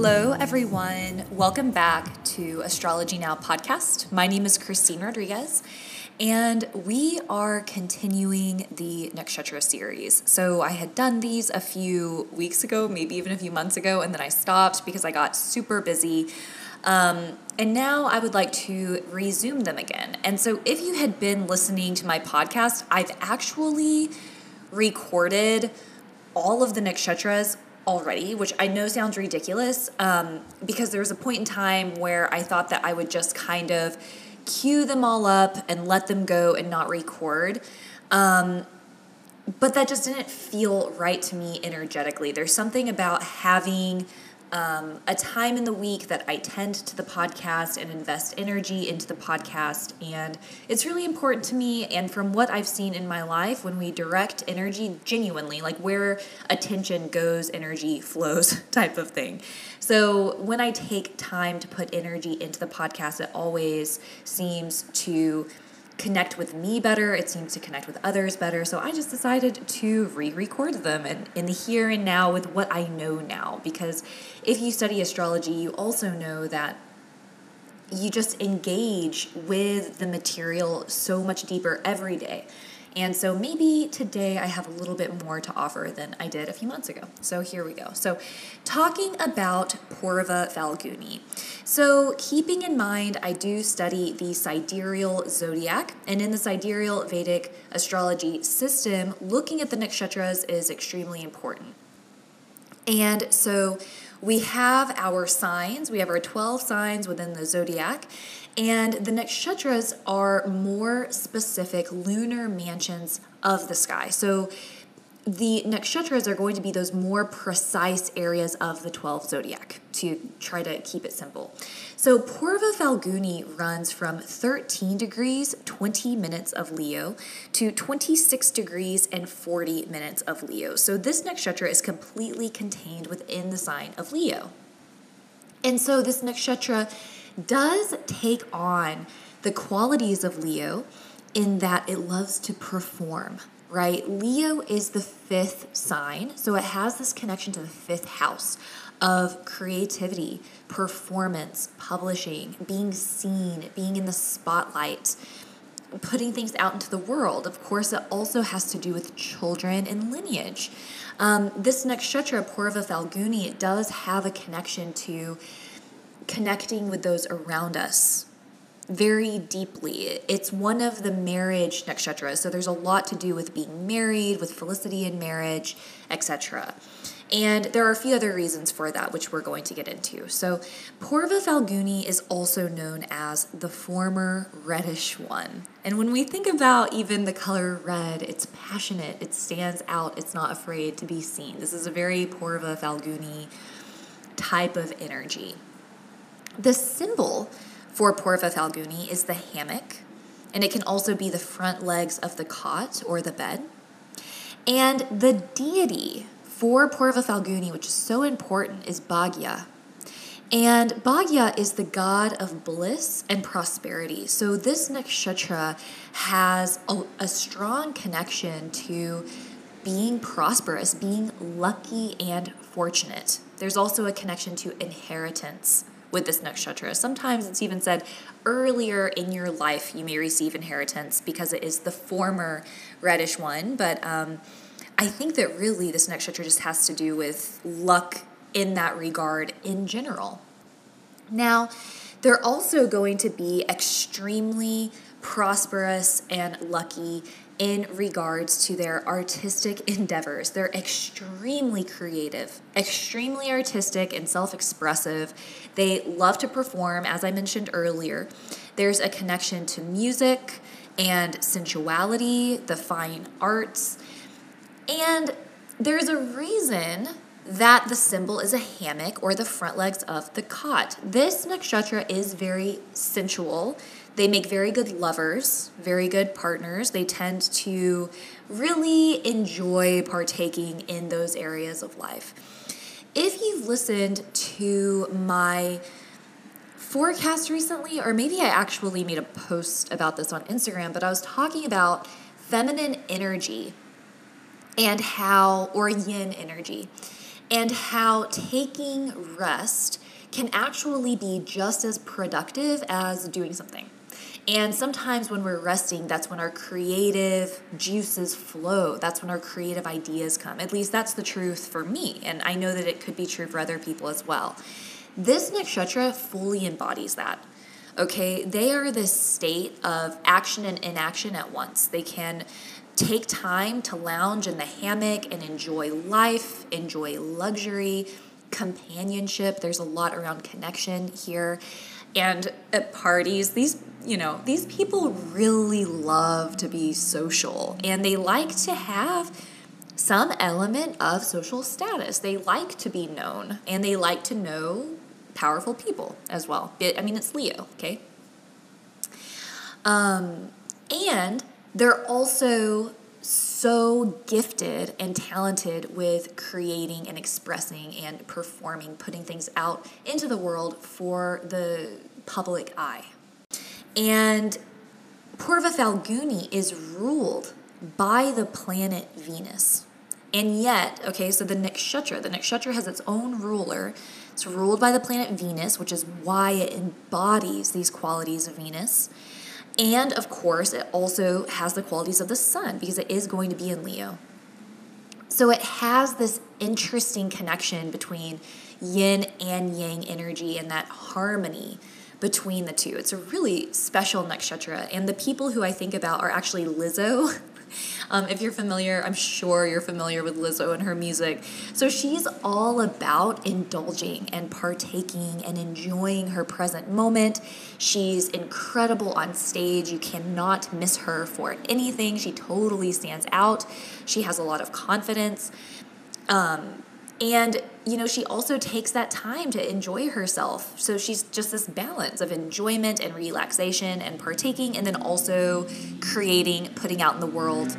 Hello, everyone. Welcome back to Astrology Now podcast. My name is Christine Rodriguez, and we are continuing the Nakshatra series. So, I had done these a few weeks ago, maybe even a few months ago, and then I stopped because I got super busy. Um, and now I would like to resume them again. And so, if you had been listening to my podcast, I've actually recorded all of the nakshatras already, which I know sounds ridiculous um, because there was a point in time where I thought that I would just kind of cue them all up and let them go and not record. Um, but that just didn't feel right to me energetically. There's something about having um, a time in the week that I tend to the podcast and invest energy into the podcast. And it's really important to me. And from what I've seen in my life, when we direct energy genuinely, like where attention goes, energy flows type of thing. So when I take time to put energy into the podcast, it always seems to connect with me better. It seems to connect with others better. So I just decided to re record them and in the here and now with what I know now. Because if you study astrology, you also know that you just engage with the material so much deeper every day. And so maybe today I have a little bit more to offer than I did a few months ago. So here we go. So, talking about Purva Falguni. So, keeping in mind, I do study the sidereal zodiac, and in the sidereal Vedic astrology system, looking at the nakshatras is extremely important. And so, we have our signs, we have our 12 signs within the zodiac, and the nakshatras are more specific lunar mansions of the sky. So the nakshatras are going to be those more precise areas of the 12 zodiac to try to keep it simple. So Purva Falguni runs from 13 degrees 20 minutes of Leo to 26 degrees and 40 minutes of Leo. So this nakshatra is completely contained within the sign of Leo. And so this nakshatra does take on the qualities of Leo in that it loves to perform, right? Leo is the fifth sign, so it has this connection to the fifth house of creativity, performance, publishing, being seen, being in the spotlight, putting things out into the world. Of course, it also has to do with children and lineage. Um, this nakshatra, Purva Falguni, it does have a connection to connecting with those around us very deeply. It's one of the marriage nakshatras, so there's a lot to do with being married, with felicity in marriage, etc. And there are a few other reasons for that, which we're going to get into. So, Purva Falguni is also known as the former reddish one. And when we think about even the color red, it's passionate, it stands out, it's not afraid to be seen. This is a very Purva Falguni type of energy. The symbol for Purva Falguni is the hammock, and it can also be the front legs of the cot or the bed. And the deity for Purva Falguni, which is so important, is Bhagya. And Bhagya is the god of bliss and prosperity. So this nakshatra has a, a strong connection to being prosperous, being lucky and fortunate. There's also a connection to inheritance with this nakshatra. Sometimes it's even said earlier in your life you may receive inheritance because it is the former reddish one. But um, I think that really this nakshatra just has to do with luck in that regard in general. Now, they're also going to be extremely prosperous and lucky in regards to their artistic endeavors. They're extremely creative, extremely artistic, and self expressive. They love to perform, as I mentioned earlier. There's a connection to music and sensuality, the fine arts. And there's a reason that the symbol is a hammock or the front legs of the cot. This nakshatra is very sensual they make very good lovers, very good partners. They tend to really enjoy partaking in those areas of life. If you've listened to my forecast recently, or maybe I actually made a post about this on Instagram, but I was talking about feminine energy and how, or yin energy, and how taking rest can actually be just as productive as doing something. And sometimes when we're resting, that's when our creative juices flow. That's when our creative ideas come. At least that's the truth for me. And I know that it could be true for other people as well. This nakshatra fully embodies that. Okay, they are this state of action and inaction at once. They can take time to lounge in the hammock and enjoy life, enjoy luxury, companionship. There's a lot around connection here. And at parties, these you know, these people really love to be social and they like to have some element of social status. They like to be known and they like to know powerful people as well. It, I mean, it's Leo, okay? Um, and they're also so gifted and talented with creating and expressing and performing, putting things out into the world for the public eye. And Purva Falguni is ruled by the planet Venus. And yet, okay, so the nakshatra, the nakshatra has its own ruler. It's ruled by the planet Venus, which is why it embodies these qualities of Venus. And of course, it also has the qualities of the sun because it is going to be in Leo. So it has this interesting connection between yin and yang energy and that harmony between the two. It's a really special nakshatra. And the people who I think about are actually Lizzo. Um, if you're familiar, I'm sure you're familiar with Lizzo and her music. So she's all about indulging and partaking and enjoying her present moment. She's incredible on stage. You cannot miss her for anything. She totally stands out. She has a lot of confidence. Um, and, you know, she also takes that time to enjoy herself. So she's just this balance of enjoyment and relaxation and partaking, and then also creating, putting out in the world,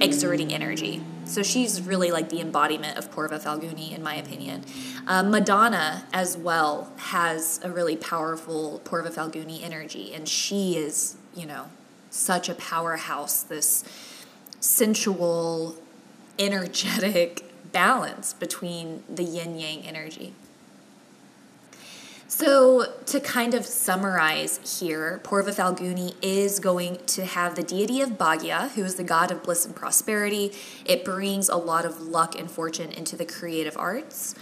exerting energy. So she's really like the embodiment of Purva Falguni, in my opinion. Uh, Madonna, as well, has a really powerful Purva Falguni energy, and she is, you know, such a powerhouse, this sensual, energetic, balance between the yin yang energy. So, to kind of summarize here, Purva Falguni is going to have the deity of Bhagya, who is the god of bliss and prosperity. It brings a lot of luck and fortune into the creative arts.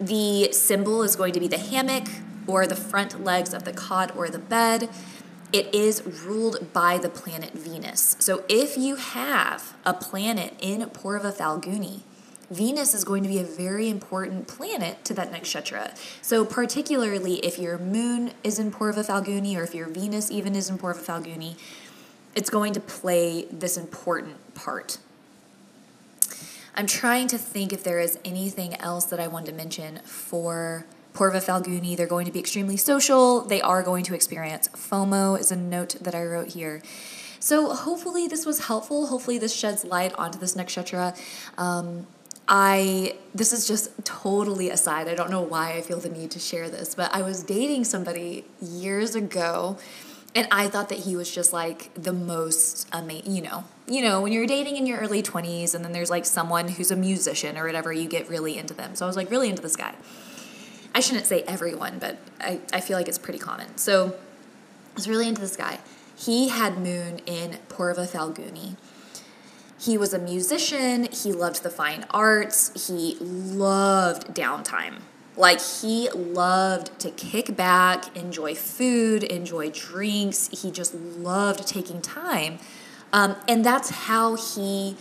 The symbol is going to be the hammock or the front legs of the cot or the bed. It is ruled by the planet Venus. So, if you have a planet in Purva Falguni, Venus is going to be a very important planet to that nakshatra. So, particularly if your moon is in Purva Falguni or if your Venus even is in Purva Falguni, it's going to play this important part. I'm trying to think if there is anything else that I want to mention for Purva Falguni. They're going to be extremely social. They are going to experience FOMO, is a note that I wrote here. So, hopefully, this was helpful. Hopefully, this sheds light onto this nakshatra. Um, I this is just totally aside. I don't know why I feel the need to share this, but I was dating somebody years ago and I thought that he was just like the most amazing, you know. You know, when you're dating in your early 20s and then there's like someone who's a musician or whatever, you get really into them. So I was like really into this guy. I shouldn't say everyone, but I, I feel like it's pretty common. So I was really into this guy. He had moon in Purva Falguni he was a musician, he loved the fine arts, he loved downtime. Like he loved to kick back, enjoy food, enjoy drinks. He just loved taking time. Um, and that's how he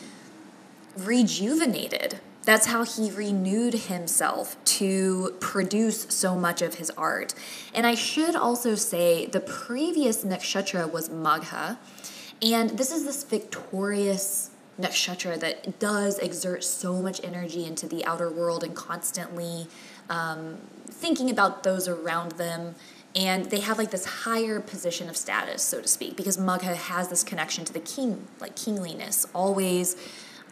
rejuvenated. That's how he renewed himself to produce so much of his art. And I should also say the previous nakshatra was Magha. And this is this victorious nakshatra that does exert so much energy into the outer world and constantly um, thinking about those around them. And they have like this higher position of status so to speak because magha has this connection to the king like kingliness always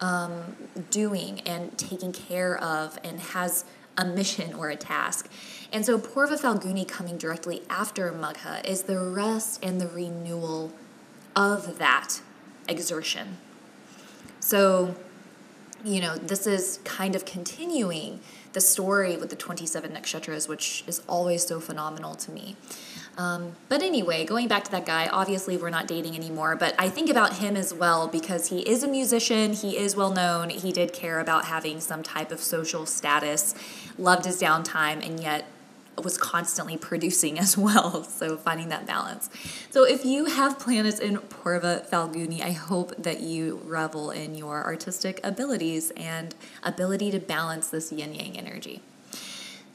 um, doing and taking care of and has a mission or a task. And so purva falguni coming directly after magha is the rest and the renewal of that exertion so you know, this is kind of continuing the story with the 27 nakshatras, which is always so phenomenal to me. Um, but anyway, going back to that guy, obviously we're not dating anymore, but I think about him as well because he is a musician, he is well known, he did care about having some type of social status, loved his downtime, and yet was constantly producing as well. So finding that balance. So if you have planets in Purva Falguni, I hope that you revel in your artistic abilities and ability to balance this yin yang energy.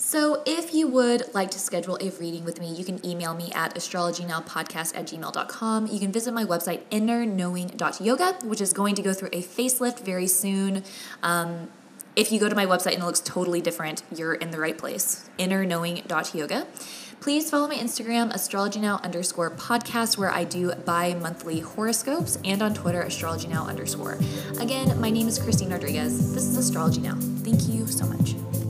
So, if you would like to schedule a reading with me, you can email me at astrologynowpodcast at gmail.com. You can visit my website, innerknowing.yoga, which is going to go through a facelift very soon. Um, if you go to my website and it looks totally different, you're in the right place. Innerknowing.yoga. Please follow my Instagram, astrologynow underscore podcast, where I do bi monthly horoscopes, and on Twitter, astrologynow underscore. Again, my name is Christine Rodriguez. This is Astrology Now. Thank you so much.